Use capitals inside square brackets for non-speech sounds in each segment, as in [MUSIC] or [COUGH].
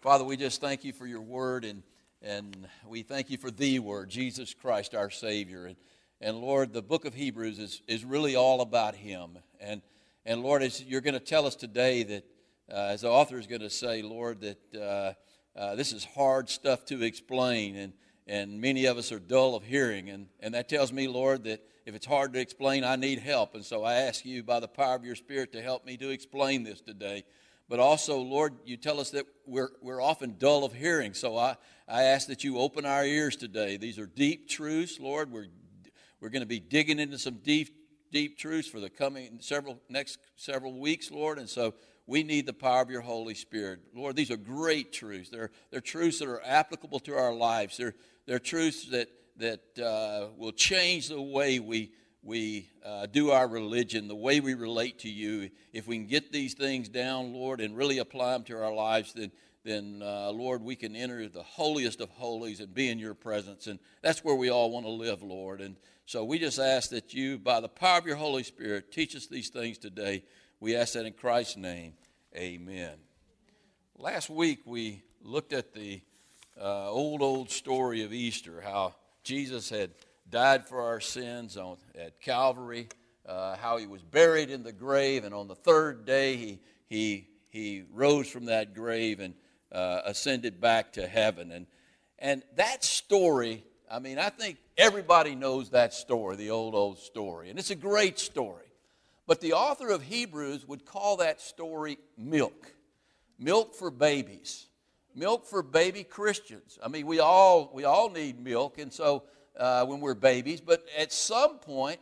Father, we just thank you for your word and, and we thank you for the word, Jesus Christ, our Savior. And, and Lord, the book of Hebrews is, is really all about him. And, and Lord, as you're going to tell us today that, uh, as the author is going to say, Lord, that uh, uh, this is hard stuff to explain. And, and many of us are dull of hearing. And, and that tells me, Lord, that if it's hard to explain, I need help. And so I ask you, by the power of your Spirit, to help me to explain this today. But also, Lord, you tell us that we're, we're often dull of hearing. So I, I ask that you open our ears today. These are deep truths, Lord. We're, we're going to be digging into some deep, deep truths for the coming several next several weeks, Lord. And so we need the power of your Holy Spirit. Lord, these are great truths. They're, they're truths that are applicable to our lives. They're, they're truths that that uh, will change the way we, we uh, do our religion, the way we relate to you. If we can get these things down, Lord, and really apply them to our lives, then, then uh, Lord, we can enter the holiest of holies and be in your presence. And that's where we all want to live, Lord. And so we just ask that you, by the power of your Holy Spirit, teach us these things today. We ask that in Christ's name. Amen. Last week we looked at the uh, old, old story of Easter, how Jesus had died for our sins on, at Calvary, uh, how he was buried in the grave, and on the third day he, he, he rose from that grave and uh, ascended back to heaven. And, and that story, I mean, I think everybody knows that story, the old, old story. And it's a great story. But the author of Hebrews would call that story milk milk for babies milk for baby Christians. I mean, we all, we all need milk, and so uh, when we're babies, but at some point,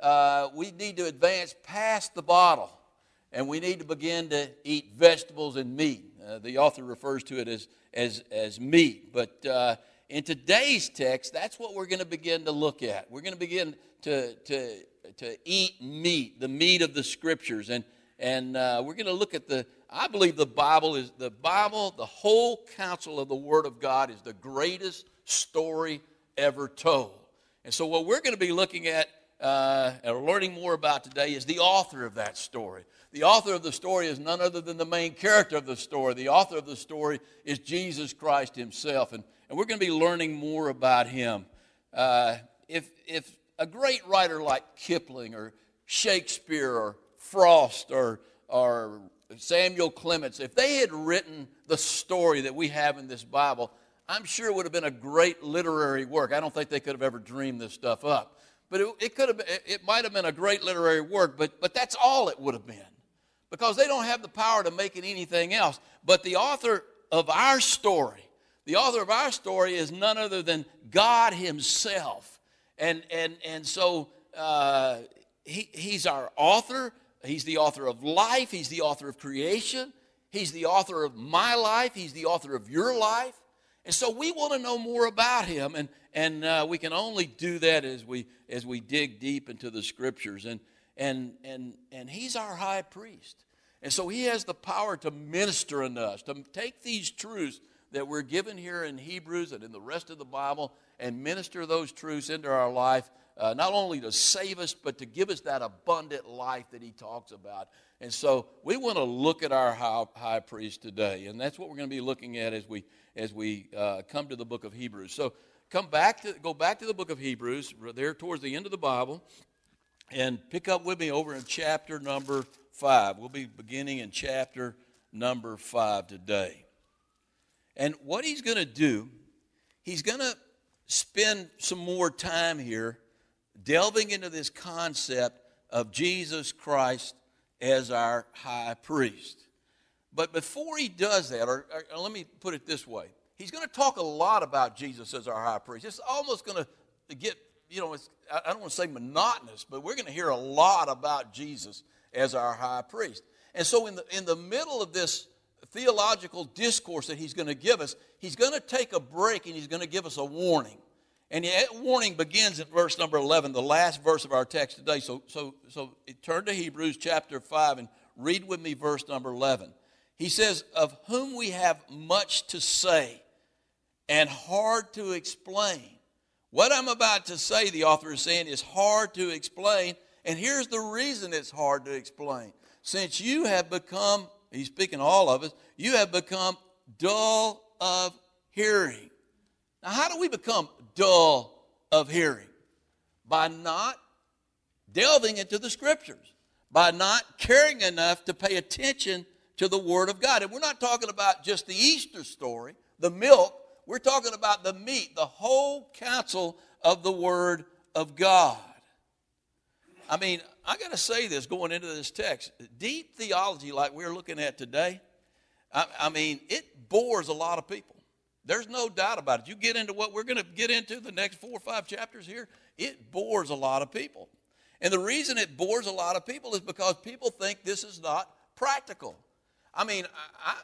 uh, we need to advance past the bottle and we need to begin to eat vegetables and meat. Uh, the author refers to it as, as, as meat. But uh, in today's text, that's what we're going to begin to look at. We're going to begin to, to, to eat meat, the meat of the scriptures. And, and uh, we're going to look at the, I believe the Bible is the Bible, the whole counsel of the Word of God is the greatest story ever told. And so, what we're going to be looking at uh, and learning more about today is the author of that story. The author of the story is none other than the main character of the story. The author of the story is Jesus Christ Himself. And, and we're going to be learning more about Him. Uh, if, if a great writer like Kipling or Shakespeare or Frost or, or Samuel Clemens, if they had written the story that we have in this Bible, I'm sure it would have been a great literary work. I don't think they could have ever dreamed this stuff up. But it, it could have it might have been a great literary work, but, but that's all it would have been. Because they don't have the power to make it anything else. But the author of our story, the author of our story is none other than God Himself. And, and, and so uh, he, He's our author, He's the author of life, He's the author of creation, He's the author of my life, He's the author of your life. And so we want to know more about Him, and, and uh, we can only do that as we, as we dig deep into the Scriptures. And, and, and, and He's our high priest. And so He has the power to minister in us, to take these truths that we're given here in Hebrews and in the rest of the Bible and minister those truths into our life uh, not only to save us, but to give us that abundant life that he talks about. And so we want to look at our high, high priest today, and that's what we're going to be looking at as we as we uh, come to the book of Hebrews. So come back to go back to the book of Hebrews, there towards the end of the Bible, and pick up with me over in chapter number five. We'll be beginning in chapter number five today. And what he's going to do, he's going to spend some more time here delving into this concept of Jesus Christ as our high priest. But before he does that, or, or, let me put it this way, he's going to talk a lot about Jesus as our high priest. It's almost going to get, you know, I don't want to say monotonous, but we're going to hear a lot about Jesus as our high priest. And so, in the, in the middle of this theological discourse that he's going to give us, he's going to take a break and he's going to give us a warning. And the warning begins in verse number 11, the last verse of our text today. So, so, so turn to Hebrews chapter 5 and read with me verse number 11. He says, Of whom we have much to say and hard to explain. What I'm about to say, the author is saying, is hard to explain. And here's the reason it's hard to explain. Since you have become, he's speaking all of us, you have become dull of hearing. Now, how do we become dull of hearing? By not delving into the scriptures, by not caring enough to pay attention to the Word of God. And we're not talking about just the Easter story, the milk. We're talking about the meat, the whole counsel of the Word of God. I mean, I got to say this going into this text. Deep theology, like we're looking at today, I, I, mean, it bores a lot of people. There's no doubt about it. You get into what we're going to get into the next four or five chapters here, it bores a lot of people. And the reason it bores a lot of people is because people think this is not practical. I mean, I,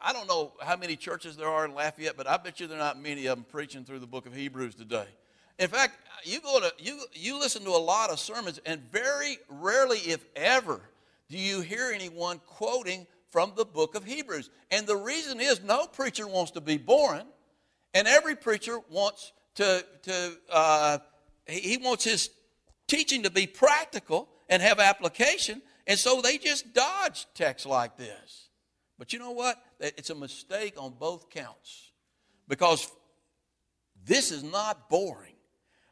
I don't know how many churches there are in Lafayette, but I bet you there are not many of them preaching through the book of Hebrews today. In fact, you go to you you listen to a lot of sermons, and very rarely, if ever, do you hear anyone quoting from the book of Hebrews. And the reason is no preacher wants to be boring, and every preacher wants to to uh, he wants his teaching to be practical and have application, and so they just dodge texts like this. But you know what? It's a mistake on both counts because this is not boring.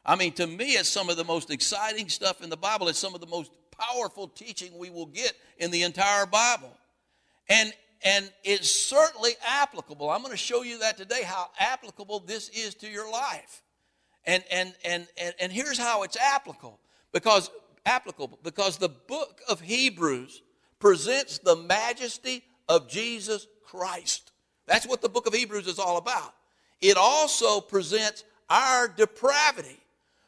I mean, to me, it's some of the most exciting stuff in the Bible. It's some of the most powerful teaching we will get in the entire Bible. And, and it's certainly applicable. I'm going to show you that today, how applicable this is to your life. And, and, and, and, and here's how it's applicable. Because applicable because the book of Hebrews presents the majesty of Jesus Christ. That's what the book of Hebrews is all about. It also presents our depravity.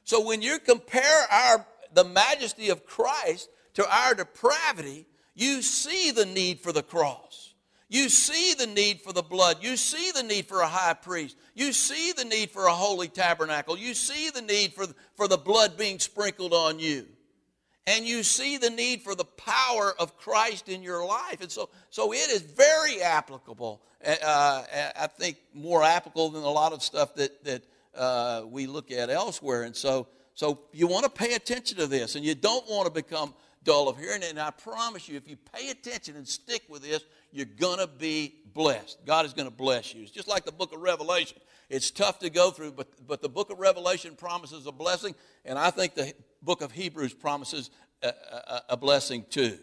So when you compare our the majesty of Christ to our depravity, you see the need for the cross. You see the need for the blood. You see the need for a high priest. You see the need for a holy tabernacle. You see the need for, for the blood being sprinkled on you. And you see the need for the power of Christ in your life. And so, so it is very applicable. Uh, uh I think more applicable than a lot of stuff that, that uh, we look at elsewhere. And so, so you want to pay attention to this, and you don't want to become dull of hearing. And I promise you, if you pay attention and stick with this, you're going to be blessed. God is going to bless you. It's just like the book of Revelation. It's tough to go through, but, but the book of Revelation promises a blessing, and I think the book of Hebrews promises a, a, a blessing too.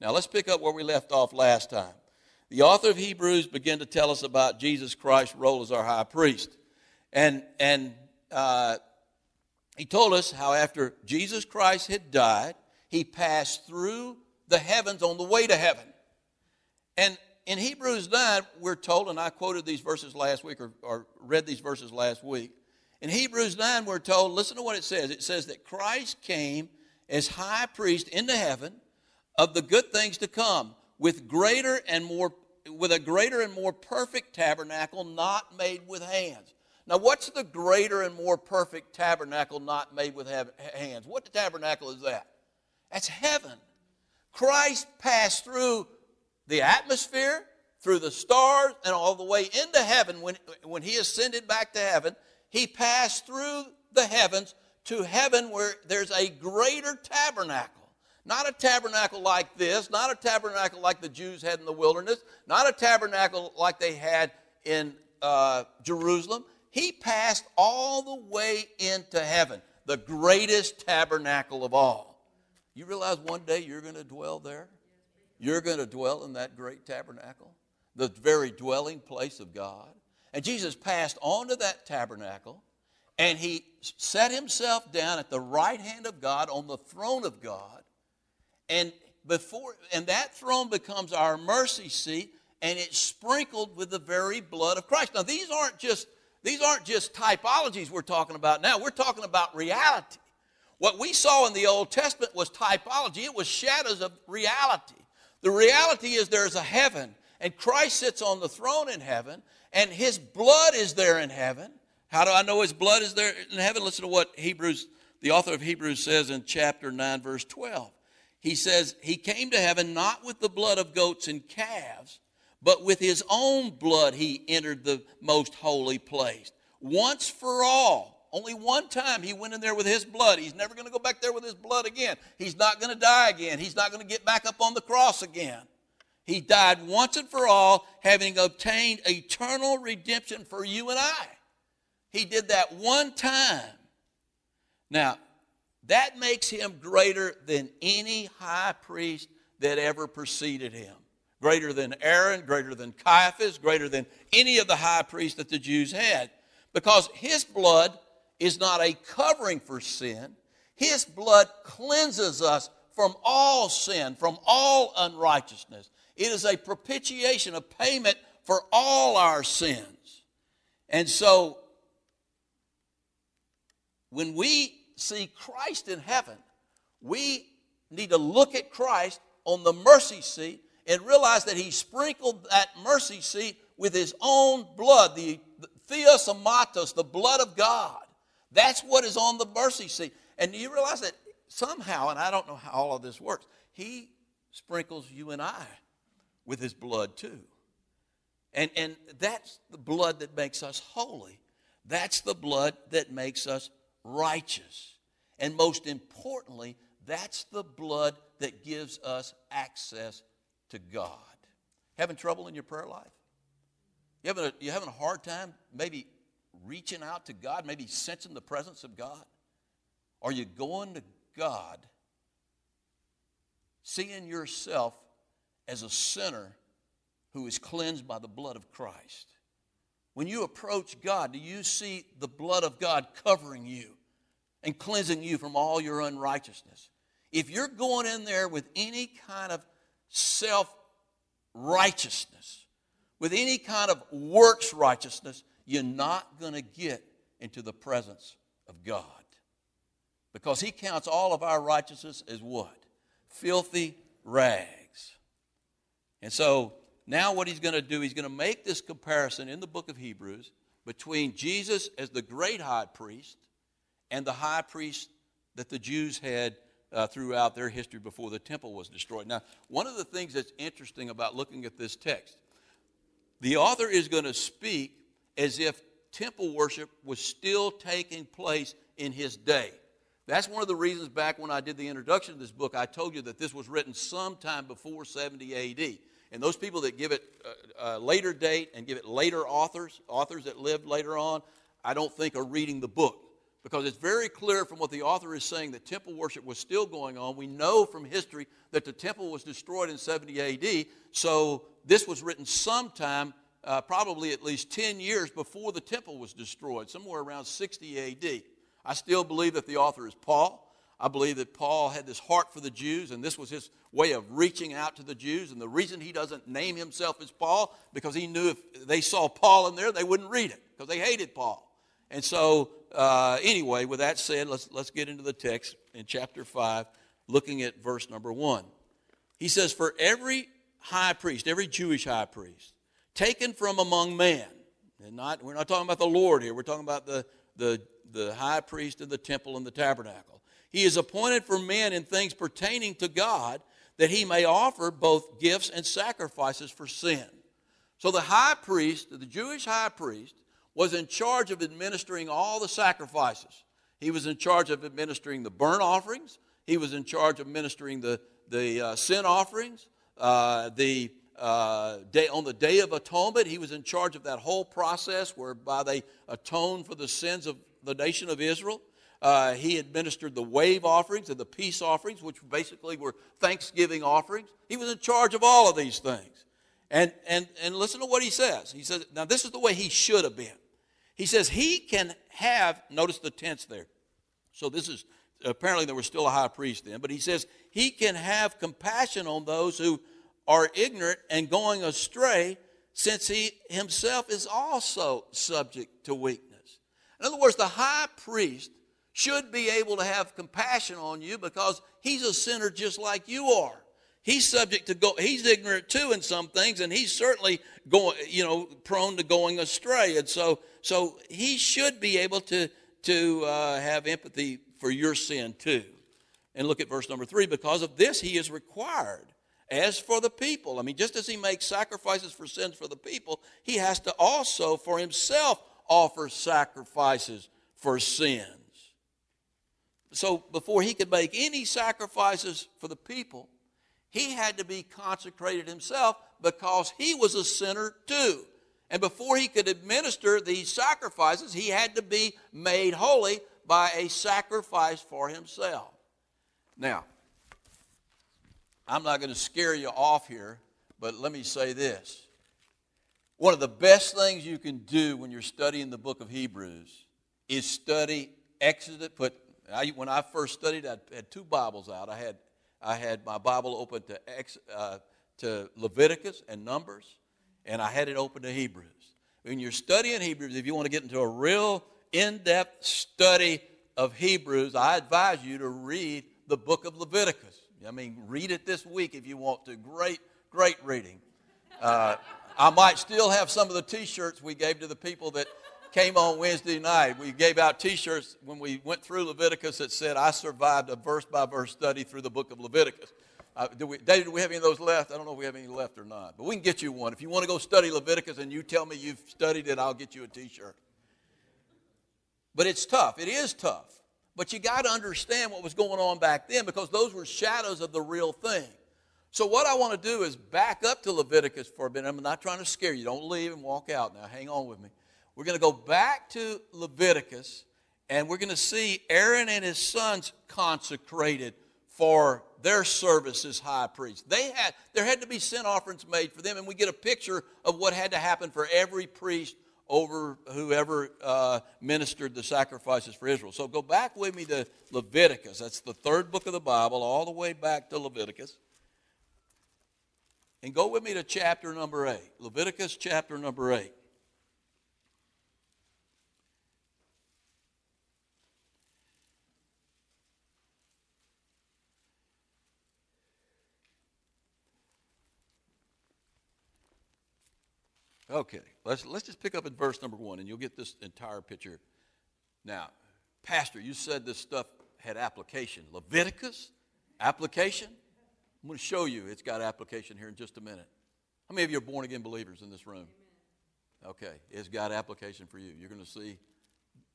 Now let's pick up where we left off last time. The author of Hebrews began to tell us about Jesus Christ's role as our high priest. And, and uh, he told us how after Jesus Christ had died, he passed through the heavens on the way to heaven. And in Hebrews 9, we're told, and I quoted these verses last week or, or read these verses last week. In Hebrews 9, we're told, listen to what it says. It says that Christ came as high priest into heaven of the good things to come with greater and more with a greater and more perfect tabernacle not made with hands. Now, what's the greater and more perfect tabernacle not made with hands? What tabernacle is that? That's heaven. Christ passed through the atmosphere, through the stars, and all the way into heaven. When, when he ascended back to heaven, he passed through the heavens to heaven where there's a greater tabernacle. Not a tabernacle like this, not a tabernacle like the Jews had in the wilderness, not a tabernacle like they had in uh, Jerusalem he passed all the way into heaven, the greatest tabernacle of all. You realize one day you're going to dwell there? You're going to dwell in that great tabernacle, the very dwelling place of God. And Jesus passed onto that tabernacle and he set himself down at the right hand of God on the throne of God. And before and that throne becomes our mercy seat and it's sprinkled with the very blood of Christ. Now these aren't just these aren't just typologies we're talking about now, we're talking about reality. What we saw in the Old Testament was typology, it was shadows of reality. The reality is there's a heaven, and Christ sits on the throne in heaven, and his blood is there in heaven. How do I know his blood is there in heaven? Listen to what Hebrews, the author of Hebrews says in chapter 9, verse 12. He says, He came to heaven not with the blood of goats and calves but with his own blood he entered the most holy place. Once for all. Only one time he went in there with his blood. He's never going to go back there with his blood again. He's not going to die again. He's not going to get back up on the cross again. He died once and for all, having obtained eternal redemption for you and I. He did that one time. Now, that makes him greater than any high priest that ever preceded him. Greater than Aaron, greater than Caiaphas, greater than any of the high priests that the Jews had. Because his blood is not a covering for sin, his blood cleanses us from all sin, from all unrighteousness. It is a propitiation, a payment for all our sins. And so, when we see Christ in heaven, we need to look at Christ on the mercy seat and realize that he sprinkled that mercy seat with his own blood, the, the theos amatos, the blood of God. That's what is on the mercy seat. And you realize that somehow, and I don't know how all of this works, he sprinkles you and I with his blood too. And, and that's the blood that makes us holy. That's the blood that makes us righteous. And most importantly, that's the blood that gives us access to God. Having trouble in your prayer life? You having a, you having a hard time maybe reaching out to God, maybe sensing the presence of God? Are you going to God seeing yourself as a sinner who is cleansed by the blood of Christ? When you approach God, do you see the blood of God covering you and cleansing you from all your unrighteousness? If you're going in there with any kind of self righteousness, with any kind of works righteousness, you're not going to get into the presence of God. Because He counts all of our righteousness as what? Filthy rags. And so now what He's going to do, He's going to make this comparison in the book of Hebrews between Jesus as the great high priest and the high priest that the Jews had uh, throughout their history before the temple was destroyed. Now, one of the things that's interesting about looking at this text, the author is going to speak as if temple worship was still taking place in his day. That's one of the reasons back when I did the introduction to this book, I told you that this was written sometime before 70 AD. And those people that give it a, a later date and give it later authors, authors that lived later on, I don't think are reading the book because it's very clear from what the author is saying that temple worship was still going on. We know from history that the temple was destroyed in 70 AD, so this was written sometime, uh, probably at least 10 years before the temple was destroyed, somewhere around 60 AD. I still believe that the author is Paul. I believe that Paul had this heart for the Jews, and this was his way of reaching out to the Jews. And the reason he doesn't name himself as Paul, because he knew if they saw Paul in there, they wouldn't read it, because they hated Paul. And so uh, anyway, with that said, let's, let's get into the text in chapter 5, looking at verse number 1. He says, For every high priest, every Jewish high priest, taken from among men, and not, we're not talking about the Lord here, we're talking about the, the, the high priest in the temple and the tabernacle. He is appointed for men in things pertaining to God that he may offer both gifts and sacrifices for sin. So the high priest, the Jewish high priest, was in charge of administering all the sacrifices. He was in charge of administering the burnt offerings. He was in charge of administering the, the uh, sin offerings. Uh, the, uh, day, on the Day of Atonement, he was in charge of that whole process whereby they atoned for the sins of the nation of Israel. Uh, he administered the wave offerings and the peace offerings, which basically were thanksgiving offerings. He was in charge of all of these things. And, and, and listen to what he says. He says, now this is the way he should have been. He says he can have, notice the tense there. So this is, apparently there was still a high priest then, but he says he can have compassion on those who are ignorant and going astray since he himself is also subject to weakness. In other words, the high priest should be able to have compassion on you because he's a sinner just like you are. He's subject to go, he's ignorant too in some things, and he's certainly going, you know, prone to going astray. And so so he should be able to, to uh, have empathy for your sin too. And look at verse number three. Because of this, he is required. As for the people, I mean, just as he makes sacrifices for sins for the people, he has to also for himself offer sacrifices for sins. So before he could make any sacrifices for the people, he had to be consecrated himself because he was a sinner too. And before he could administer these sacrifices, he had to be made holy by a sacrifice for himself. Now, I'm not going to scare you off here, but let me say this. One of the best things you can do when you're studying the book of Hebrews is study Exodus. Put I, when I first studied, I had two Bibles out. I had I had my Bible open to Ex, uh, to Leviticus and Numbers, and I had it open to Hebrews. When you're studying Hebrews, if you want to get into a real in-depth study of Hebrews, I advise you to read the book of Leviticus. I mean, read it this week if you want to. Great, great reading. Uh, I might still have some of the T-shirts we gave to the people that came on Wednesday night. We gave out T-shirts when we went through Leviticus that said, "I survived a verse-by-verse study through the book of Leviticus." Uh, do we, David, do we have any of those left? I don't know if we have any left or not, but we can get you one. If you want to go study Leviticus and you tell me you've studied it, I'll get you a T-shirt. But it's tough. It is tough. But you got to understand what was going on back then because those were shadows of the real thing. So, what I want to do is back up to Leviticus for a minute. I'm not trying to scare you. Don't leave and walk out now. Hang on with me. We're going to go back to Leviticus and we're going to see Aaron and his sons consecrated for their service as high priest. They had, there had to be sin offerings made for them, and we get a picture of what had to happen for every priest over whoever uh, ministered the sacrifices for Israel. So go back with me to Leviticus. That's the third book of the Bible, all the way back to Leviticus. And go with me to chapter number 8. Leviticus chapter number 8. Okay, let's, let's just pick up at verse number one, and you'll get this entire picture. Now, Pastor, you said this stuff had application. Leviticus, application? I'm going to show you it's got application here in just a minute. How many of you are born again believers in this room? Okay, it's got application for you. You're going to see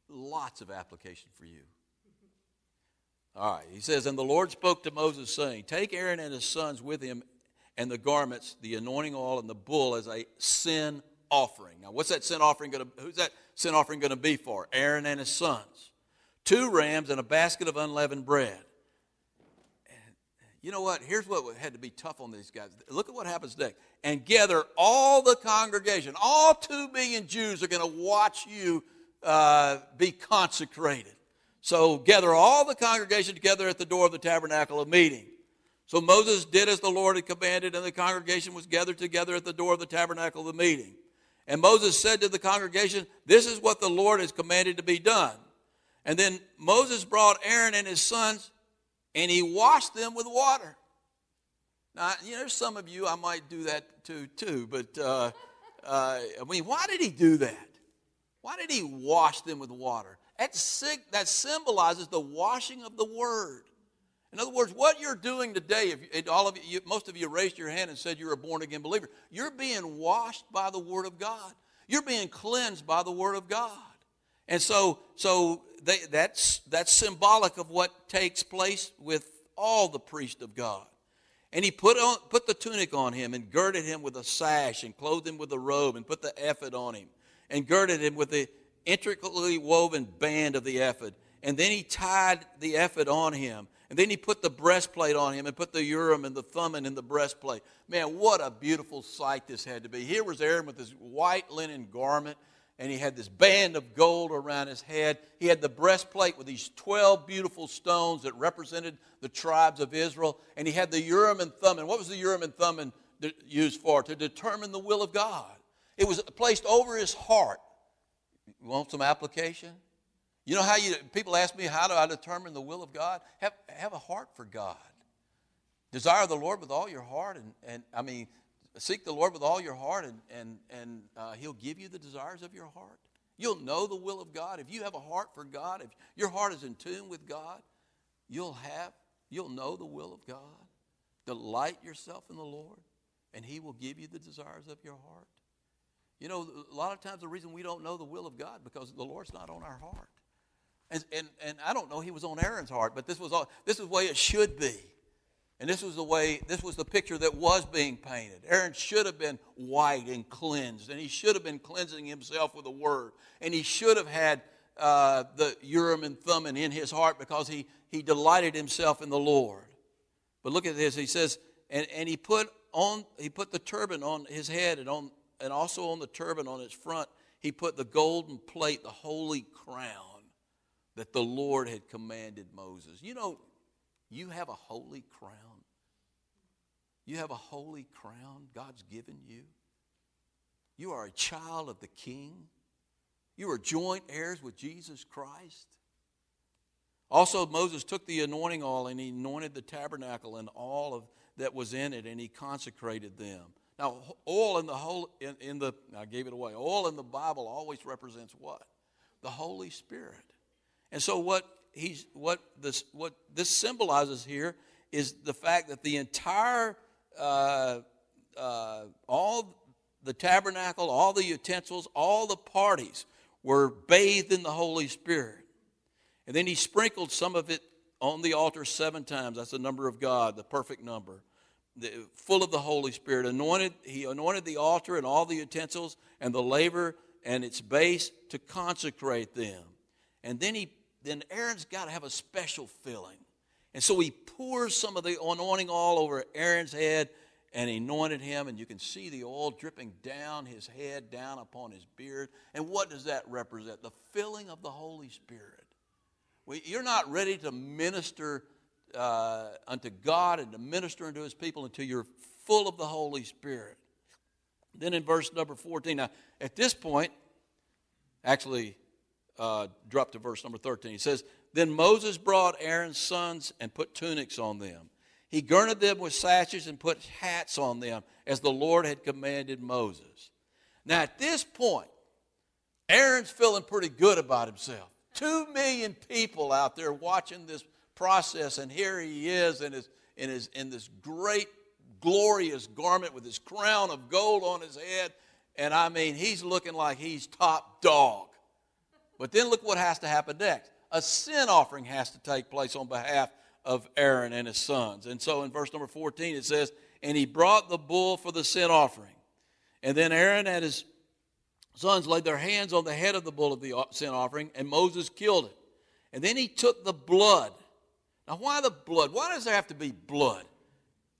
lots of application for you. [LAUGHS] All right, he says, And the Lord spoke to Moses, saying, Take Aaron and his sons with him and the garments, the anointing oil, and the bull as a sin offering. Now, what's that sin offering going to? Who's that sin offering going to be for? Aaron and his sons. Two rams and a basket of unleavened bread. And you know what? Here's what had to be tough on these guys. Look at what happens next. And gather all the congregation. All two million Jews are going to watch you uh, be consecrated. So gather all the congregation together at the door of the tabernacle of meeting. So Moses did as the Lord had commanded, and the congregation was gathered together at the door of the tabernacle of the meeting. And Moses said to the congregation, This is what the Lord has commanded to be done. And then Moses brought Aaron and his sons, and he washed them with water. Now, you know, some of you I might do that to too, but uh, uh, I mean, why did he do that? Why did he wash them with water? That, that symbolizes the washing of the word. In other words, what you're doing today, if all of you, most of you raised your hand and said you're a born again believer, you're being washed by the Word of God. You're being cleansed by the Word of God. And so, so they, that's, that's symbolic of what takes place with all the priests of God. And he put, on, put the tunic on him and girded him with a sash and clothed him with a robe and put the ephod on him and girded him with the intricately woven band of the ephod. And then he tied the ephod on him and then he put the breastplate on him and put the Urim and the Thummim in the breastplate. Man, what a beautiful sight this had to be. Here was Aaron with his white linen garment, and he had this band of gold around his head. He had the breastplate with these 12 beautiful stones that represented the tribes of Israel. And he had the Urim and Thummim. What was the Urim and Thummim used for? To determine the will of God. It was placed over his heart. You want some application? You know how you people ask me how do I determine the will of God? Have have a heart for God. Desire the Lord with all your heart, and, and I mean, seek the Lord with all your heart, and and and uh, He'll give you the desires of your heart. You'll know the will of God if you have a heart for God. If your heart is in tune with God, you'll have you'll know the will of God. Delight yourself in the Lord, and He will give you the desires of your heart. You know, a lot of times the reason we don't know the will of God because the Lord's not on our heart. And, and, and I don't know, he was on Aaron's heart, but this was all, this is the way it should be. And this was the way, this was the picture that was being painted. Aaron should have been white and cleansed, and he should have been cleansing himself with the word. And he should have had uh, the Urim and Thummim in his heart because he, he delighted himself in the Lord. But look at this. He says, and, and he put on he put the turban on his head and on and also on the turban on its front, he put the golden plate, the holy crown that the Lord had commanded Moses. You know, you have a holy crown. You have a holy crown God's given you. You are a child of the King. You are joint heirs with Jesus Christ. Also, Moses took the anointing oil and he anointed the tabernacle and all of that was in it, and he consecrated them. Now, oil in the whole in, in the I gave it away. Oil in the Bible always represents what? The Holy Spirit. And so, what he's what this what this symbolizes here is the fact that the entire uh, uh, all the tabernacle, all the utensils, all the parties were bathed in the Holy Spirit. And then he sprinkled some of it on the altar seven times. That's the number of God, the perfect number. The, full of the Holy Spirit. Anointed, he anointed the altar and all the utensils and the laver and its base to consecrate them. And then he then Aaron's got to have a special filling. And so he pours some of the anointing all over Aaron's head and anointed him, and you can see the oil dripping down his head, down upon his beard. And what does that represent? The filling of the Holy Spirit. Well, you're not ready to minister uh, unto God and to minister unto his people until you're full of the Holy Spirit. Then in verse number 14, now at this point, actually, uh, drop to verse number 13. He says, Then Moses brought Aaron's sons and put tunics on them. He girded them with sashes and put hats on them, as the Lord had commanded Moses. Now, at this point, Aaron's feeling pretty good about himself. Two million people out there watching this process, and here he is in, his, in, his, in this great, glorious garment with his crown of gold on his head. And I mean, he's looking like he's top dog. But then look what has to happen next. A sin offering has to take place on behalf of Aaron and his sons. And so in verse number 14 it says, And he brought the bull for the sin offering. And then Aaron and his sons laid their hands on the head of the bull of the sin offering, and Moses killed it. And then he took the blood. Now, why the blood? Why does there have to be blood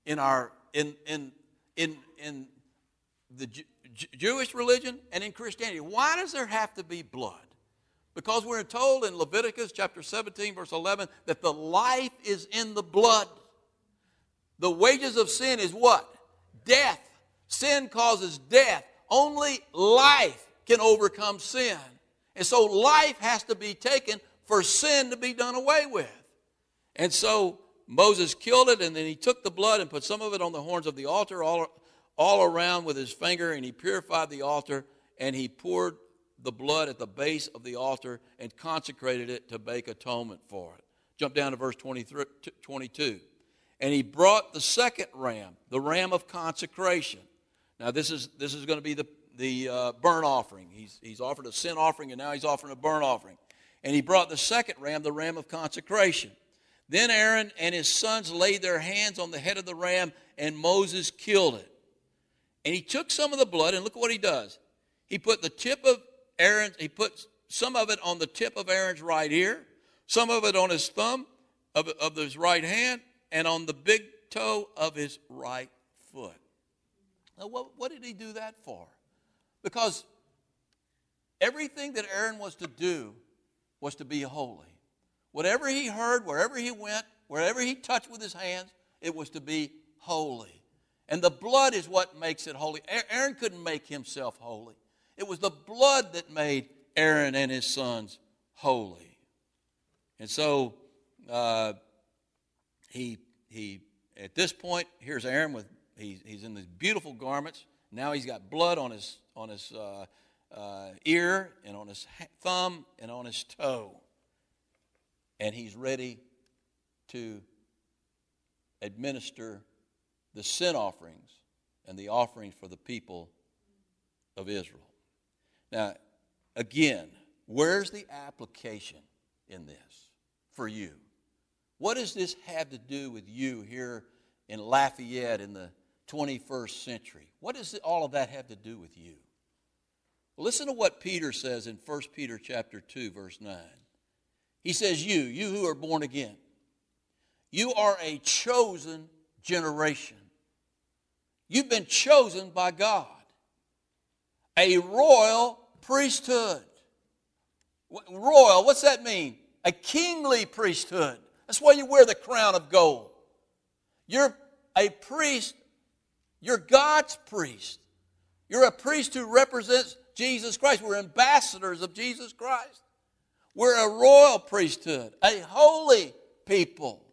in our in in in in the Jewish religion and in Christianity? Why does there have to be blood? Because we're told in Leviticus chapter 17, verse 11, that the life is in the blood. The wages of sin is what? Death. Sin causes death. Only life can overcome sin. And so life has to be taken for sin to be done away with. And so Moses killed it, and then he took the blood and put some of it on the horns of the altar all, all around with his finger, and he purified the altar, and he poured the blood at the base of the altar and consecrated it to make atonement for it. Jump down to verse 23, 22. And he brought the second ram, the ram of consecration. Now, this is, this is going to be the, the uh, burnt offering. He's, he's offered a sin offering, and now he's offering a burnt offering. And he brought the second ram, the ram of consecration. Then Aaron and his sons laid their hands on the head of the ram, and Moses killed it. And he took some of the blood, and look what he does. He put the tip of Aaron, he put some of it on the tip of Aaron's right ear, some of it on his thumb of, of his right hand, and on the big toe of his right foot. Now, what, what did he do that for? Because everything that Aaron was to do was to be holy. Whatever he heard, wherever he went, wherever he touched with his hands, it was to be holy. And the blood is what makes it holy. Aaron couldn't make himself holy. It was the blood that made Aaron and his sons holy. And so uh, he, he, at this point, here's Aaron with, he, he's in these beautiful garments. Now he's got blood on his, on his uh, uh, ear and on his thumb and on his toe. And he's ready to administer the sin offerings and the offerings for the people of Israel. Now, again, where's the application in this for you? What does this have to do with you here in Lafayette in the 21st century. What does all of that have to do with you? Listen to what Peter says in 1 Peter chapter 2 verse 9. He says you, you who are born again, you are a chosen generation. You've been chosen by God. A royal priesthood. Royal, what's that mean? A kingly priesthood. That's why you wear the crown of gold. You're a priest, you're God's priest. You're a priest who represents Jesus Christ. We're ambassadors of Jesus Christ. We're a royal priesthood, a holy people.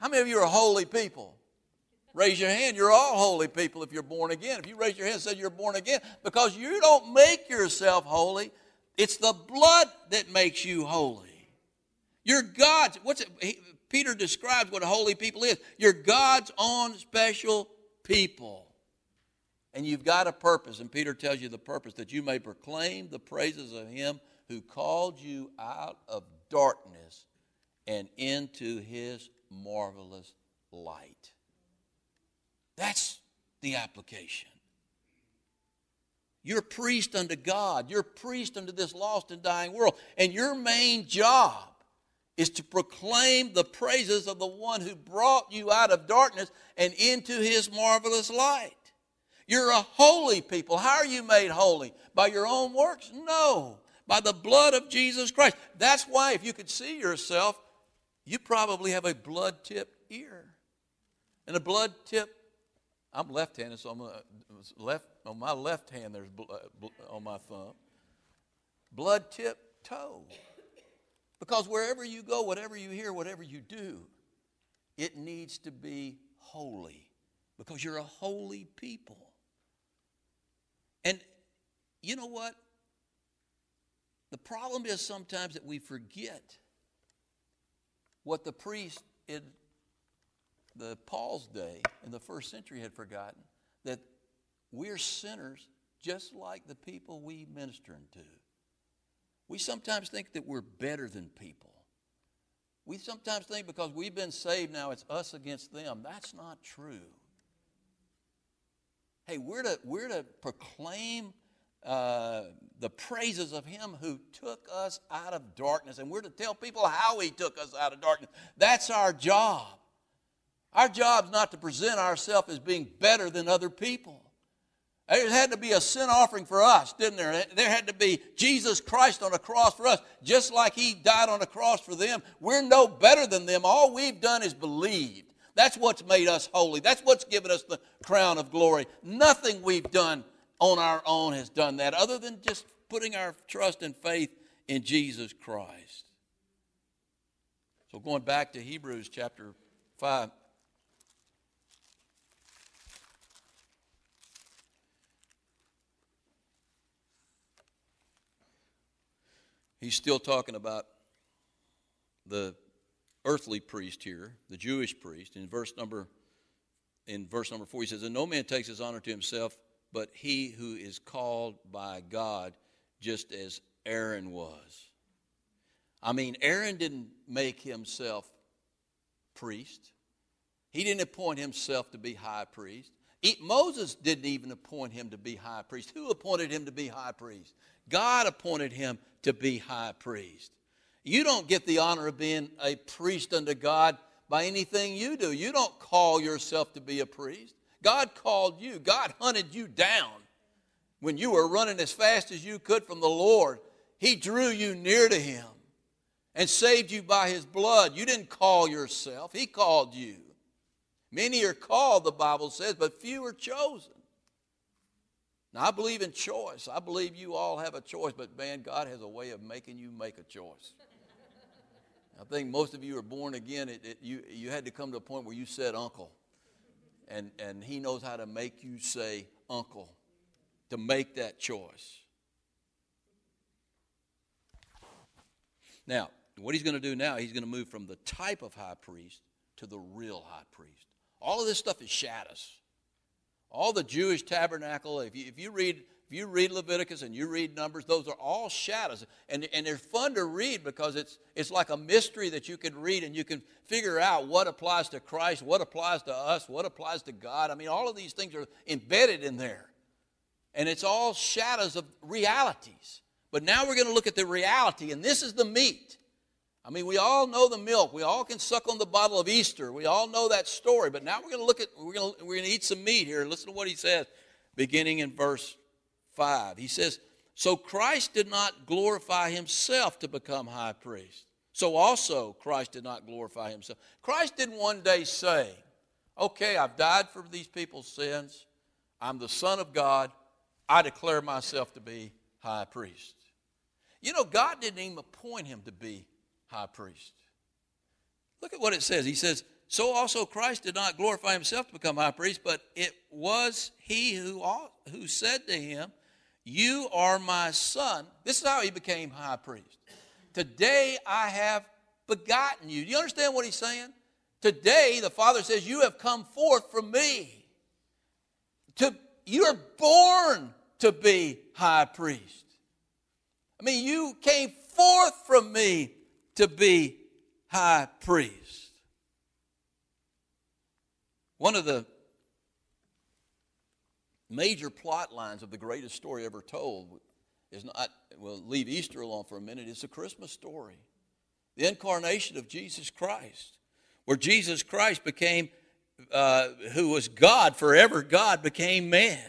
How many of you are holy people? Raise your hand. You're all holy people if you're born again. If you raise your hand and say you're born again, because you don't make yourself holy, it's the blood that makes you holy. You're God's. What's it? He, Peter describes what a holy people is. You're God's own special people. And you've got a purpose. And Peter tells you the purpose that you may proclaim the praises of him who called you out of darkness and into his marvelous light. That's the application. You're priest unto God. You're priest unto this lost and dying world. And your main job is to proclaim the praises of the one who brought you out of darkness and into his marvelous light. You're a holy people. How are you made holy? By your own works? No. By the blood of Jesus Christ. That's why, if you could see yourself, you probably have a blood tipped ear. And a blood tipped, I'm left handed, so I'm uh, a, left, on my left hand, there's blood, uh, on my thumb. Blood tipped toe. Because wherever you go, whatever you hear, whatever you do, it needs to be holy. Because you're a holy people. And you know what? The problem is sometimes that we forget what the priest the Paul's day in the first century had forgotten that we're sinners just like the people we minister to. We sometimes think that we're better than people. We sometimes think because we've been saved now, it's us against them. That's not true. Hey, we're to, we're to proclaim uh, the praises of Him who took us out of darkness, and we're to tell people how He took us out of darkness. That's our job. Our job is not to present ourselves as being better than other people. There had to be a sin offering for us, didn't there? There had to be Jesus Christ on a cross for us, just like He died on a cross for them. We're no better than them. All we've done is believed. That's what's made us holy. That's what's given us the crown of glory. Nothing we've done on our own has done that, other than just putting our trust and faith in Jesus Christ. So, going back to Hebrews chapter 5. He's still talking about the earthly priest here, the Jewish priest. In verse number in verse number 4 he says, "And no man takes his honor to himself, but he who is called by God, just as Aaron was." I mean, Aaron didn't make himself priest. He didn't appoint himself to be high priest. Moses didn't even appoint him to be high priest. Who appointed him to be high priest? God appointed him to be high priest. You don't get the honor of being a priest unto God by anything you do. You don't call yourself to be a priest. God called you, God hunted you down when you were running as fast as you could from the Lord. He drew you near to Him and saved you by His blood. You didn't call yourself, He called you. Many are called, the Bible says, but few are chosen. Now, I believe in choice. I believe you all have a choice, but man, God has a way of making you make a choice. I think most of you are born again. It, it, you, you had to come to a point where you said uncle. And, and He knows how to make you say uncle, to make that choice. Now, what He's going to do now, He's going to move from the type of high priest to the real high priest. All of this stuff is shadows. All the Jewish tabernacle, if you, if you read if you read Leviticus and you read Numbers, those are all shadows. And, and they're fun to read because it's, it's like a mystery that you can read and you can figure out what applies to Christ, what applies to us, what applies to God. I mean, all of these things are embedded in there. And it's all shadows of realities. But now we're going to look at the reality, and this is the meat. I mean, we all know the milk. We all can suck on the bottle of Easter. We all know that story. But now we're going to look at, we're going to, we're going to eat some meat here. Listen to what he says, beginning in verse 5. He says, So Christ did not glorify himself to become high priest. So also Christ did not glorify himself. Christ didn't one day say, Okay, I've died for these people's sins. I'm the Son of God. I declare myself to be high priest. You know, God didn't even appoint him to be high priest. Look at what it says. He says, So also Christ did not glorify himself to become high priest, but it was he who, who said to him, you are my son. This is how he became high priest. Today I have begotten you. Do you understand what he's saying? Today the Father says, You have come forth from me. To, you are born to be high priest. I mean, you came forth from me to be high priest. One of the major plot lines of the greatest story ever told is not, we'll leave Easter alone for a minute, it's a Christmas story. The incarnation of Jesus Christ, where Jesus Christ became, uh, who was God, forever God, became man.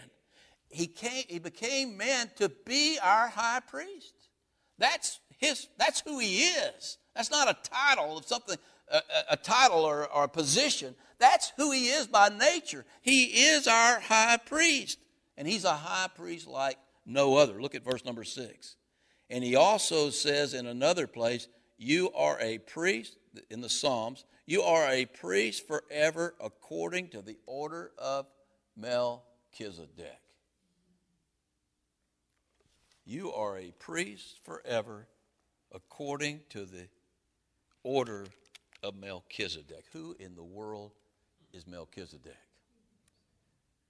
He, came, he became man to be our high priest. That's, his, that's who he is. That's not a title of something, a, a title or, or a position. That's who he is by nature. He is our high priest. And he's a high priest like no other. Look at verse number six. And he also says in another place, You are a priest, in the Psalms, you are a priest forever according to the order of Melchizedek. You are a priest forever according to the order of Melchizedek. Who in the world is Melchizedek.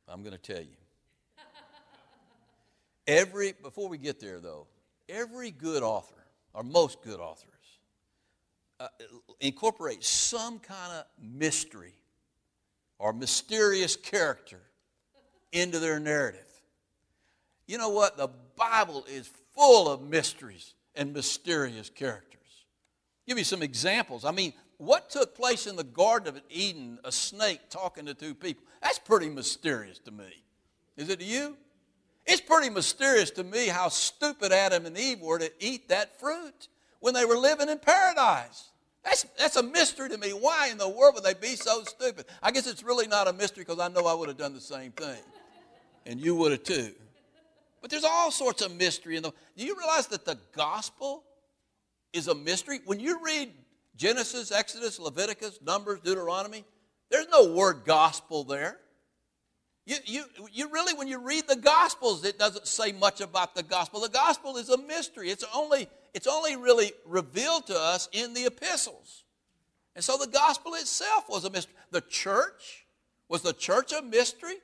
I'm going to tell you. Every, before we get there though, every good author, or most good authors, uh, incorporate some kind of mystery or mysterious character into their narrative. You know what? The Bible is full of mysteries and mysterious characters. Give you some examples. I mean, what took place in the Garden of Eden, a snake talking to two people? That's pretty mysterious to me. Is it to you? It's pretty mysterious to me how stupid Adam and Eve were to eat that fruit when they were living in paradise. That's, that's a mystery to me. Why in the world would they be so stupid? I guess it's really not a mystery because I know I would have done the same thing. And you would have too. But there's all sorts of mystery in the. Do you realize that the gospel is a mystery? When you read Genesis, Exodus, Leviticus, Numbers, Deuteronomy. There's no word gospel there. You, you, you really, when you read the Gospels, it doesn't say much about the gospel. The gospel is a mystery. It's only, it's only really revealed to us in the epistles. And so the gospel itself was a mystery. The church, was the church a mystery?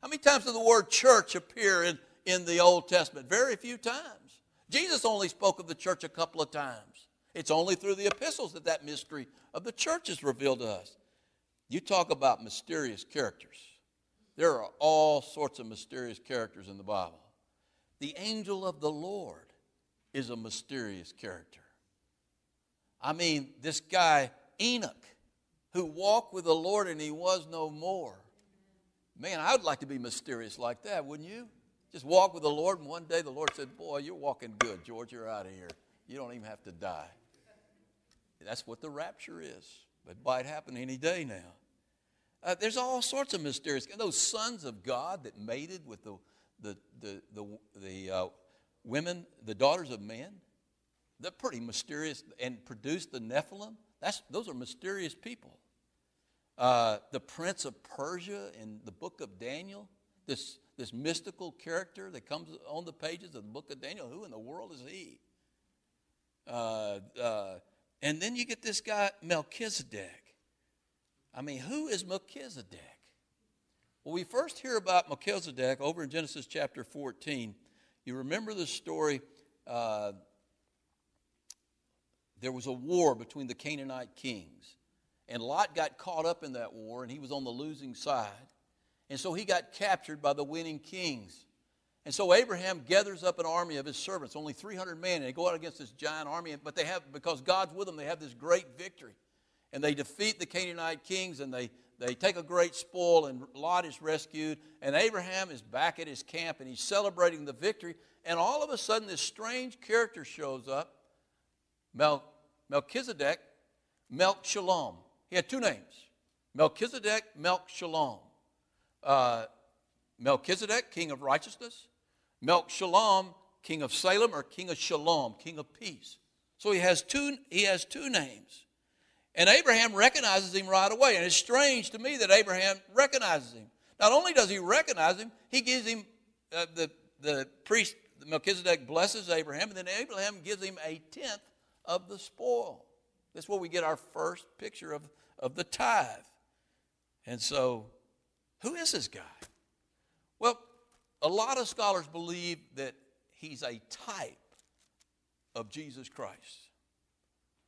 How many times did the word church appear in, in the Old Testament? Very few times. Jesus only spoke of the church a couple of times. It's only through the epistles that that mystery of the church is revealed to us. You talk about mysterious characters. There are all sorts of mysterious characters in the Bible. The angel of the Lord is a mysterious character. I mean, this guy, Enoch, who walked with the Lord and he was no more. Man, I would like to be mysterious like that, wouldn't you? Just walk with the Lord, and one day the Lord said, Boy, you're walking good, George. You're out of here. You don't even have to die. That's what the rapture is. But It might happen any day now. Uh, there's all sorts of mysterious. Those sons of God that mated with the, the, the, the, the uh, women, the daughters of men, they're pretty mysterious and produced the Nephilim. That's, those are mysterious people. Uh, the prince of Persia in the book of Daniel, this, this mystical character that comes on the pages of the book of Daniel, who in the world is he? Uh, uh, and then you get this guy, Melchizedek. I mean, who is Melchizedek? Well, we first hear about Melchizedek over in Genesis chapter 14 You remember the story? Uh, there was a war between the Canaanite kings. And Lot got caught up in that war, and he was on the losing side. And so he got captured by the winning kings. And so Abraham gathers up an army of his servants, only 300 men, and they go out against this giant army. But they have, because God's with them, they have this great victory. And they defeat the Canaanite kings, and they, they take a great spoil, and Lot is rescued. And Abraham is back at his camp, and he's celebrating the victory. And all of a sudden, this strange character shows up Mel, Melchizedek, Melch Shalom. He had two names Melchizedek, Melch Shalom. Uh, Melchizedek, king of righteousness. Melch Shalom, king of Salem, or king of Shalom, king of peace. So he has two, he has two names. And Abraham recognizes him right away. And it's strange to me that Abraham recognizes him. Not only does he recognize him, he gives him, uh, the, the priest Melchizedek blesses Abraham, and then Abraham gives him a tenth of the spoil. That's where we get our first picture of, of the tithe. And so, who is this guy? Well, a lot of scholars believe that he's a type of Jesus Christ.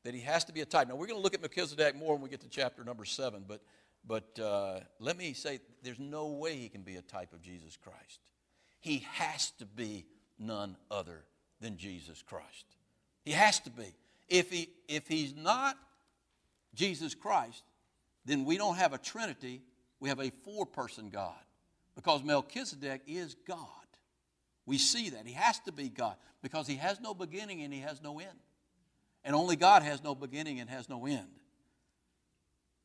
That he has to be a type. Now, we're going to look at Melchizedek more when we get to chapter number seven, but, but uh, let me say there's no way he can be a type of Jesus Christ. He has to be none other than Jesus Christ. He has to be. If, he, if he's not Jesus Christ, then we don't have a Trinity, we have a four person God. Because Melchizedek is God. We see that. He has to be God because he has no beginning and he has no end. And only God has no beginning and has no end.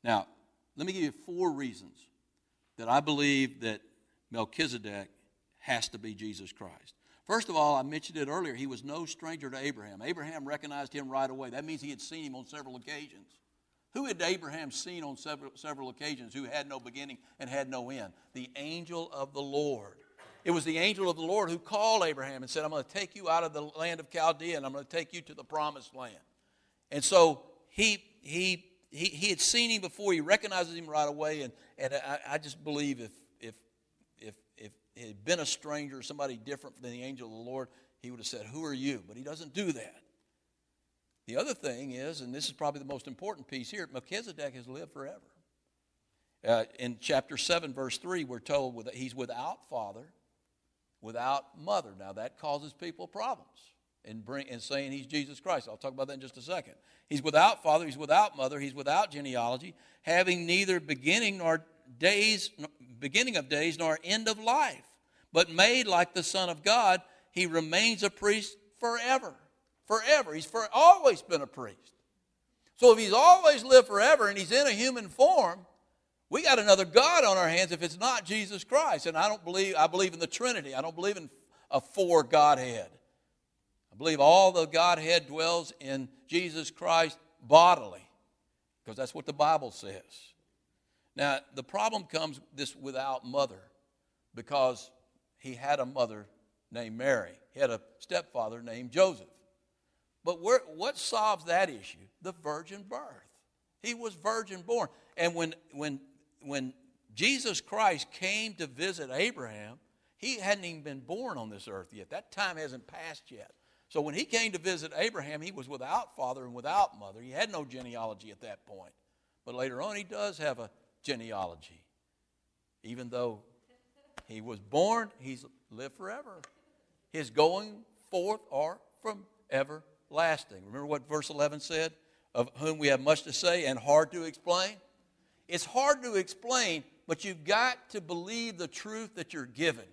Now, let me give you four reasons that I believe that Melchizedek has to be Jesus Christ. First of all, I mentioned it earlier, he was no stranger to Abraham. Abraham recognized him right away. That means he had seen him on several occasions. Who had Abraham seen on several, several occasions who had no beginning and had no end? The angel of the Lord. It was the angel of the Lord who called Abraham and said, I'm going to take you out of the land of Chaldea and I'm going to take you to the promised land. And so he, he, he, he had seen him before. He recognizes him right away. And, and I, I just believe if, if, if, if he had been a stranger, somebody different than the angel of the Lord, he would have said, Who are you? But he doesn't do that. The other thing is, and this is probably the most important piece here Melchizedek has lived forever. Uh, in chapter 7, verse 3, we're told that he's without father, without mother. Now, that causes people problems in, bring, in saying he's Jesus Christ. I'll talk about that in just a second. He's without father, he's without mother, he's without genealogy, having neither beginning nor days, beginning of days nor end of life, but made like the Son of God, he remains a priest forever forever. He's for, always been a priest. So if he's always lived forever and he's in a human form, we got another God on our hands if it's not Jesus Christ. And I don't believe, I believe in the Trinity. I don't believe in a four Godhead. I believe all the Godhead dwells in Jesus Christ bodily, because that's what the Bible says. Now, the problem comes this without mother, because he had a mother named Mary. He had a stepfather named Joseph. But what solves that issue? The virgin birth. He was virgin born. And when, when, when Jesus Christ came to visit Abraham, he hadn't even been born on this earth yet. That time hasn't passed yet. So when he came to visit Abraham, he was without father and without mother. He had no genealogy at that point. But later on, he does have a genealogy. Even though he was born, he's lived forever. His going forth are from ever lasting. Remember what verse 11 said? Of whom we have much to say and hard to explain? It's hard to explain, but you've got to believe the truth that you're given.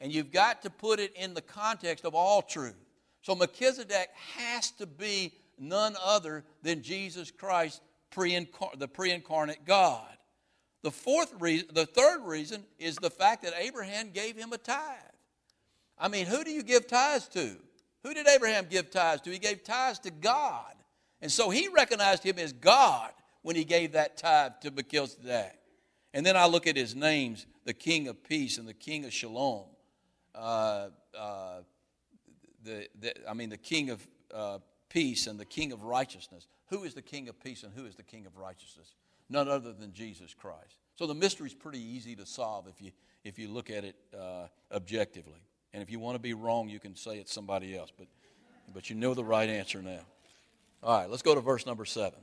And you've got to put it in the context of all truth. So Melchizedek has to be none other than Jesus Christ, the pre incarnate God. The fourth reason, the third reason is the fact that Abraham gave him a tithe. I mean, who do you give tithes to? Who did Abraham give tithes to? He gave tithes to God. And so he recognized him as God when he gave that tithe to Melchizedek. And then I look at his names the King of Peace and the King of Shalom. Uh, uh, the, the, I mean, the King of uh, Peace and the King of Righteousness. Who is the King of Peace and who is the King of Righteousness? None other than Jesus Christ. So the mystery is pretty easy to solve if you, if you look at it uh, objectively. And if you want to be wrong, you can say it's somebody else. But, but you know the right answer now. All right, let's go to verse number 7.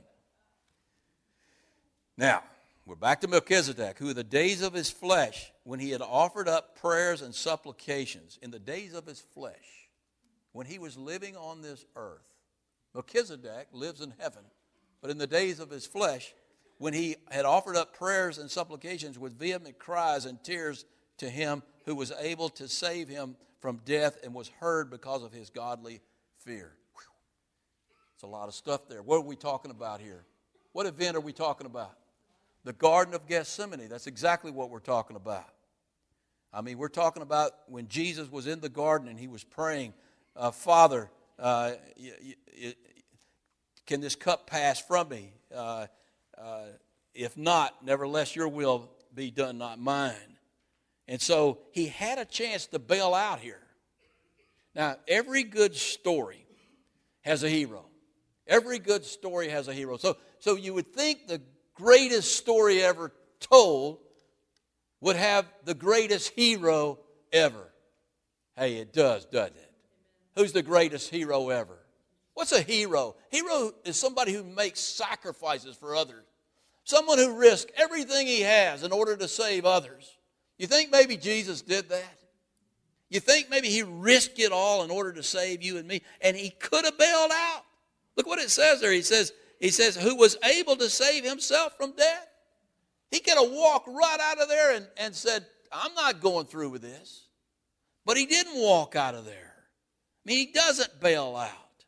Now, we're back to Melchizedek, who in the days of his flesh, when he had offered up prayers and supplications, in the days of his flesh, when he was living on this earth, Melchizedek lives in heaven, but in the days of his flesh, when he had offered up prayers and supplications with vehement cries and tears to him who was able to save him from death and was heard because of his godly fear. It's a lot of stuff there. What are we talking about here? What event are we talking about? The Garden of Gethsemane. That's exactly what we're talking about. I mean, we're talking about when Jesus was in the garden and he was praying, uh, Father, uh, y- y- can this cup pass from me? Uh, uh, if not, nevertheless, your will be done, not mine. And so he had a chance to bail out here. Now, every good story has a hero. Every good story has a hero. So, so you would think the greatest story ever told would have the greatest hero ever. Hey, it does, doesn't it? Who's the greatest hero ever? What's a hero? Hero is somebody who makes sacrifices for others. Someone who risks everything he has in order to save others. You think maybe Jesus did that? You think maybe he risked it all in order to save you and me? And he could have bailed out. Look what it says there. He says, he says, who was able to save himself from death. He could have walked right out of there and, and said, I'm not going through with this. But he didn't walk out of there. I mean, he doesn't bail out.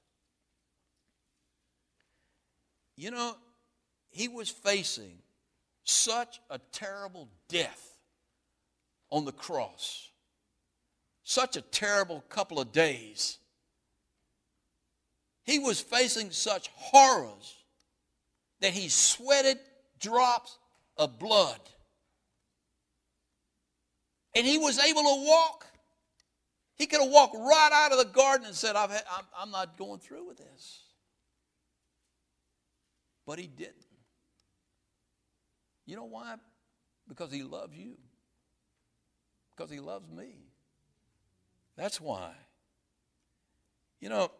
You know, he was facing such a terrible death on the cross, such a terrible couple of days. He was facing such horrors that he sweated drops of blood. And he was able to walk. He could have walked right out of the garden and said, i am not going through with this. But he didn't. You know why? Because he loves you. Because he loves me. That's why. You know,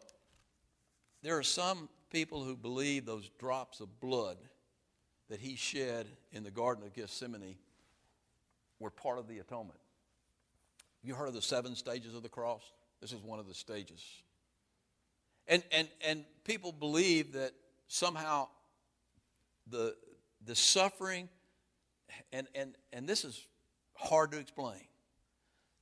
there are some people who believe those drops of blood that he shed in the Garden of Gethsemane were part of the atonement. You heard of the seven stages of the cross? This is one of the stages. And, and, and people believe that somehow the, the suffering, and, and, and this is hard to explain,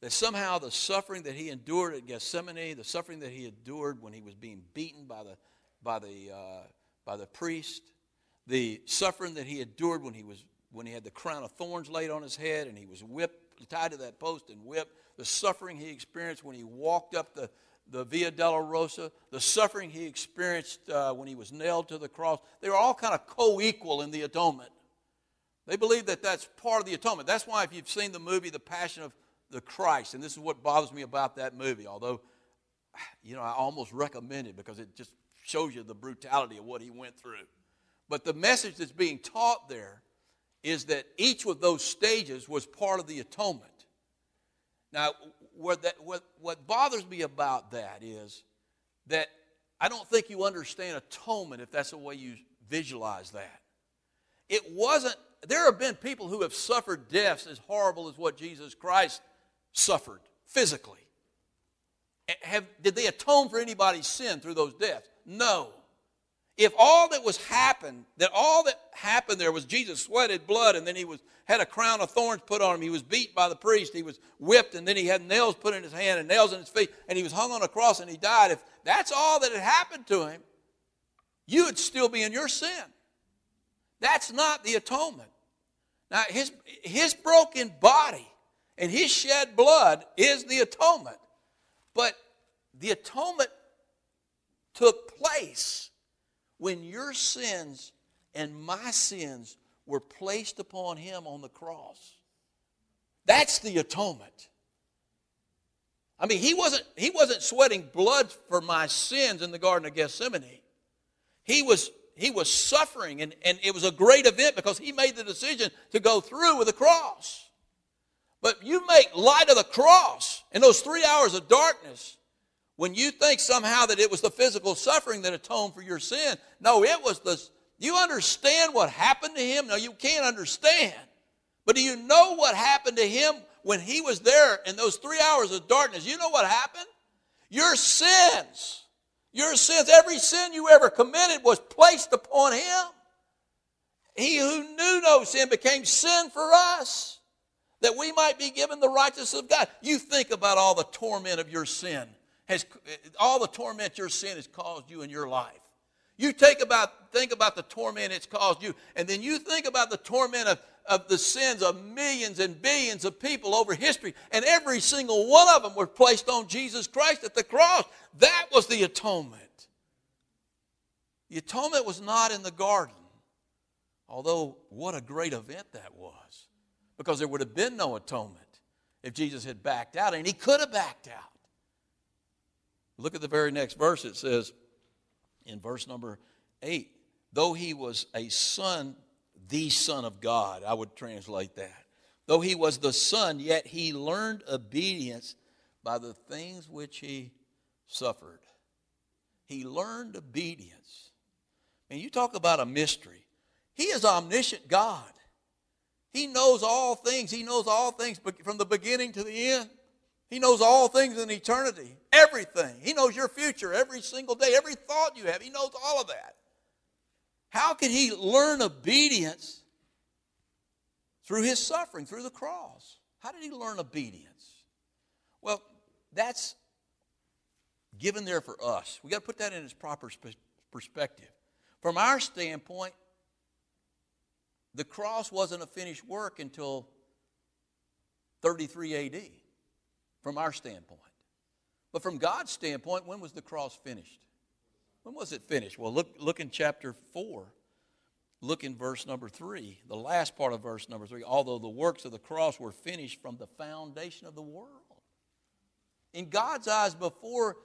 that somehow the suffering that he endured at Gethsemane, the suffering that he endured when he was being beaten by the, by the, uh, by the priest, the suffering that he endured when he, was, when he had the crown of thorns laid on his head and he was whipped, tied to that post and whipped, the suffering he experienced when he walked up the, the Via Dolorosa, the suffering he experienced uh, when he was nailed to the cross, they were all kind of co equal in the atonement. They believe that that's part of the atonement. That's why, if you've seen the movie The Passion of the Christ, and this is what bothers me about that movie, although, you know, I almost recommend it because it just shows you the brutality of what he went through. But the message that's being taught there is that each of those stages was part of the atonement. Now, what, that, what, what bothers me about that is that I don't think you understand atonement if that's the way you visualize that. It wasn't, there have been people who have suffered deaths as horrible as what Jesus Christ suffered physically. Have, did they atone for anybody's sin through those deaths? No. If all that was happened, that all that happened there was Jesus sweated blood and then he was had a crown of thorns put on him, he was beat by the priest, he was whipped, and then he had nails put in his hand and nails in his feet, and he was hung on a cross and he died. If that's all that had happened to him, you would still be in your sin. That's not the atonement. Now, his, his broken body and his shed blood is the atonement. But the atonement took place when your sins and my sins were placed upon him on the cross. That's the atonement. I mean, he wasn't, he wasn't sweating blood for my sins in the Garden of Gethsemane. He was, he was suffering, and, and it was a great event because he made the decision to go through with the cross. But you make light of the cross in those three hours of darkness when you think somehow that it was the physical suffering that atoned for your sin. No, it was the. You understand what happened to him? No, you can't understand. But do you know what happened to him when he was there in those three hours of darkness? You know what happened? Your sins, your sins, every sin you ever committed was placed upon him. He who knew no sin became sin for us that we might be given the righteousness of God. You think about all the torment of your sin, has, all the torment your sin has caused you in your life. You take about, think about the torment it's caused you, and then you think about the torment of, of the sins of millions and billions of people over history, and every single one of them were placed on Jesus Christ at the cross. That was the atonement. The atonement was not in the garden, although what a great event that was because there would have been no atonement if Jesus had backed out, and he could have backed out. Look at the very next verse. It says in verse number 8, though he was a son, the Son of God, I would translate that. Though he was the Son, yet he learned obedience by the things which he suffered. He learned obedience. And you talk about a mystery. He is omniscient God. He knows all things. He knows all things from the beginning to the end. He knows all things in eternity, everything. He knows your future every single day, every thought you have. He knows all of that. How can he learn obedience through his suffering, through the cross? How did he learn obedience? Well, that's given there for us. We got to put that in its proper perspective. From our standpoint, the cross wasn't a finished work until 33 AD, from our standpoint. But from God's standpoint, when was the cross finished? When was it finished? Well, look, look in chapter 4. Look in verse number 3, the last part of verse number 3. Although the works of the cross were finished from the foundation of the world. In God's eyes, before,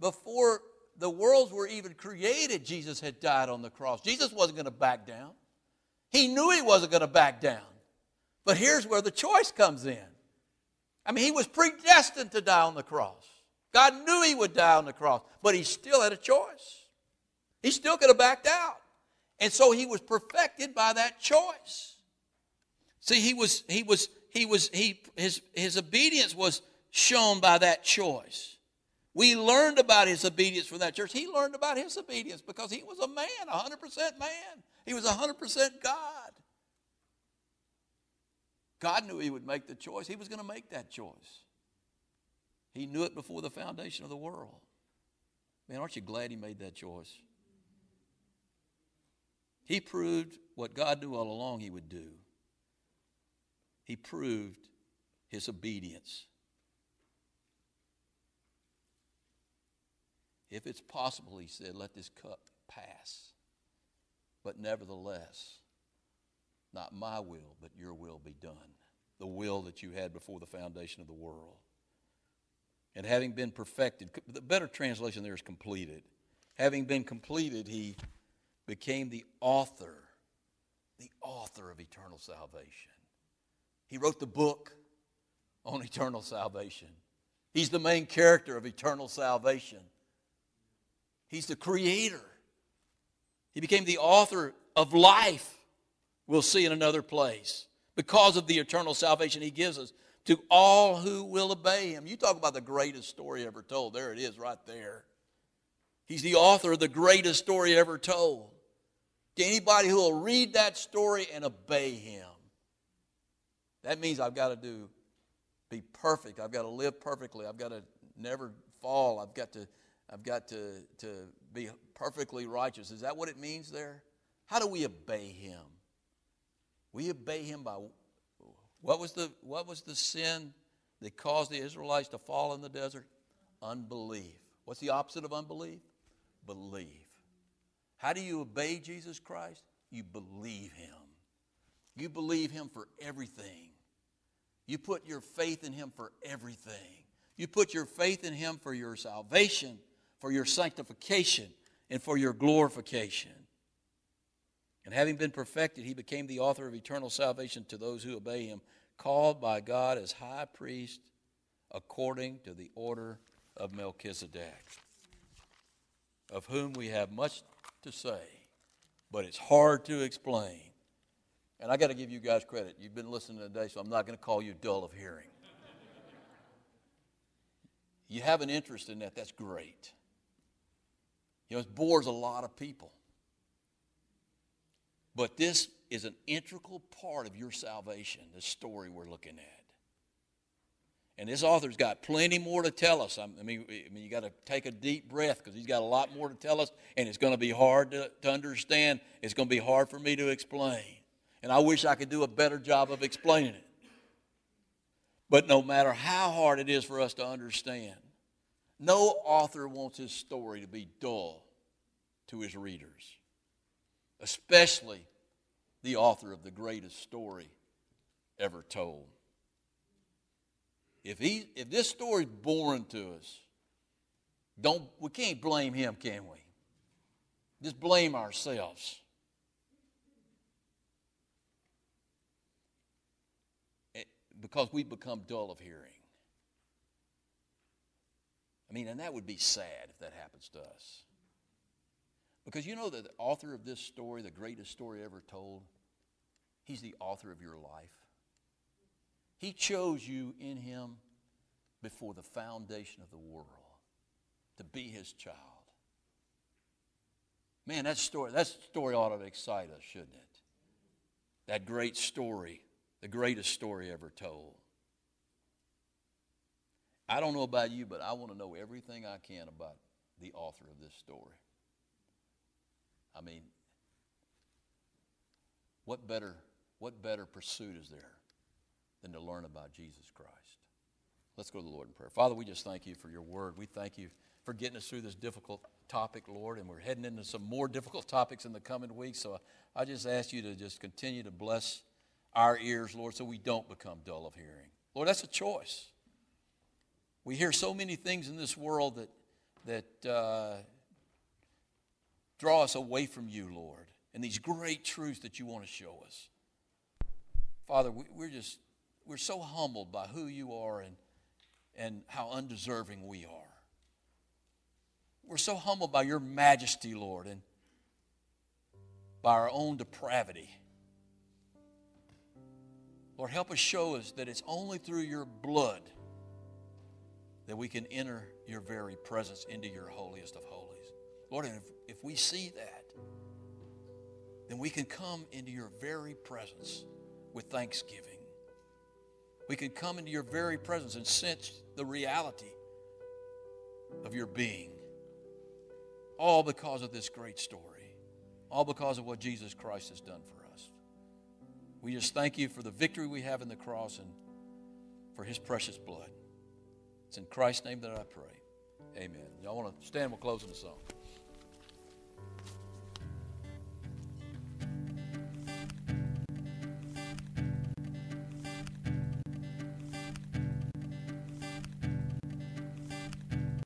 before the worlds were even created, Jesus had died on the cross. Jesus wasn't going to back down. He knew he wasn't going to back down. But here's where the choice comes in. I mean, he was predestined to die on the cross. God knew he would die on the cross, but he still had a choice. He still could have backed out. And so he was perfected by that choice. See, he was, he was, he was, he, his, his obedience was shown by that choice. We learned about his obedience from that church. He learned about his obedience because he was a man, 100% man. He was 100% God. God knew he would make the choice. He was going to make that choice. He knew it before the foundation of the world. Man, aren't you glad he made that choice? He proved what God knew all along he would do. He proved his obedience. If it's possible, he said, let this cup pass. But nevertheless, not my will, but your will be done. The will that you had before the foundation of the world. And having been perfected, the better translation there is completed. Having been completed, he became the author, the author of eternal salvation. He wrote the book on eternal salvation. He's the main character of eternal salvation. He's the creator he became the author of life, we'll see in another place, because of the eternal salvation he gives us to all who will obey him. You talk about the greatest story ever told. There it is, right there. He's the author of the greatest story ever told. To anybody who will read that story and obey him. That means I've got to do be perfect. I've got to live perfectly. I've got to never fall. I've got to I've got to, to be perfectly righteous. Is that what it means there? How do we obey him? We obey him by what was the what was the sin that caused the Israelites to fall in the desert? Unbelief. What's the opposite of unbelief? Believe. How do you obey Jesus Christ? You believe him. You believe him for everything. You put your faith in him for everything. You put your faith in him for your salvation, for your sanctification, and for your glorification. And having been perfected, he became the author of eternal salvation to those who obey him, called by God as high priest according to the order of Melchizedek, of whom we have much to say, but it's hard to explain. And I got to give you guys credit. You've been listening today, so I'm not going to call you dull of hearing. you have an interest in that, that's great. You know, it bores a lot of people. But this is an integral part of your salvation, this story we're looking at. And this author's got plenty more to tell us. I mean, I mean you got to take a deep breath because he's got a lot more to tell us, and it's going to be hard to, to understand. It's going to be hard for me to explain. And I wish I could do a better job of explaining it. But no matter how hard it is for us to understand, no author wants his story to be dull to his readers especially the author of the greatest story ever told. If, he, if this story's boring to us, don't, we can't blame him, can we? Just blame ourselves. Eh, because we become dull of hearing. I mean, and that would be sad if that happens to us. Because you know that the author of this story, the greatest story ever told, he's the author of your life. He chose you in him before the foundation of the world to be his child. Man, that story, that story ought to excite us, shouldn't it? That great story, the greatest story ever told. I don't know about you, but I want to know everything I can about the author of this story. I mean, what better, what better pursuit is there than to learn about Jesus Christ? Let's go to the Lord in prayer. Father, we just thank you for your word. We thank you for getting us through this difficult topic, Lord, and we're heading into some more difficult topics in the coming weeks. So I just ask you to just continue to bless our ears, Lord, so we don't become dull of hearing. Lord, that's a choice. We hear so many things in this world that, that uh, draw us away from you, Lord, and these great truths that you want to show us. Father, we, we're just, we're so humbled by who you are and, and how undeserving we are. We're so humbled by your majesty, Lord, and by our own depravity. Lord, help us show us that it's only through your blood that we can enter your very presence into your holiest of holies. Lord, if we see that, then we can come into your very presence with thanksgiving. We can come into your very presence and sense the reality of your being. All because of this great story. All because of what Jesus Christ has done for us. We just thank you for the victory we have in the cross and for his precious blood. It's in Christ's name that I pray. Amen. Y'all want to stand? We'll close in the song.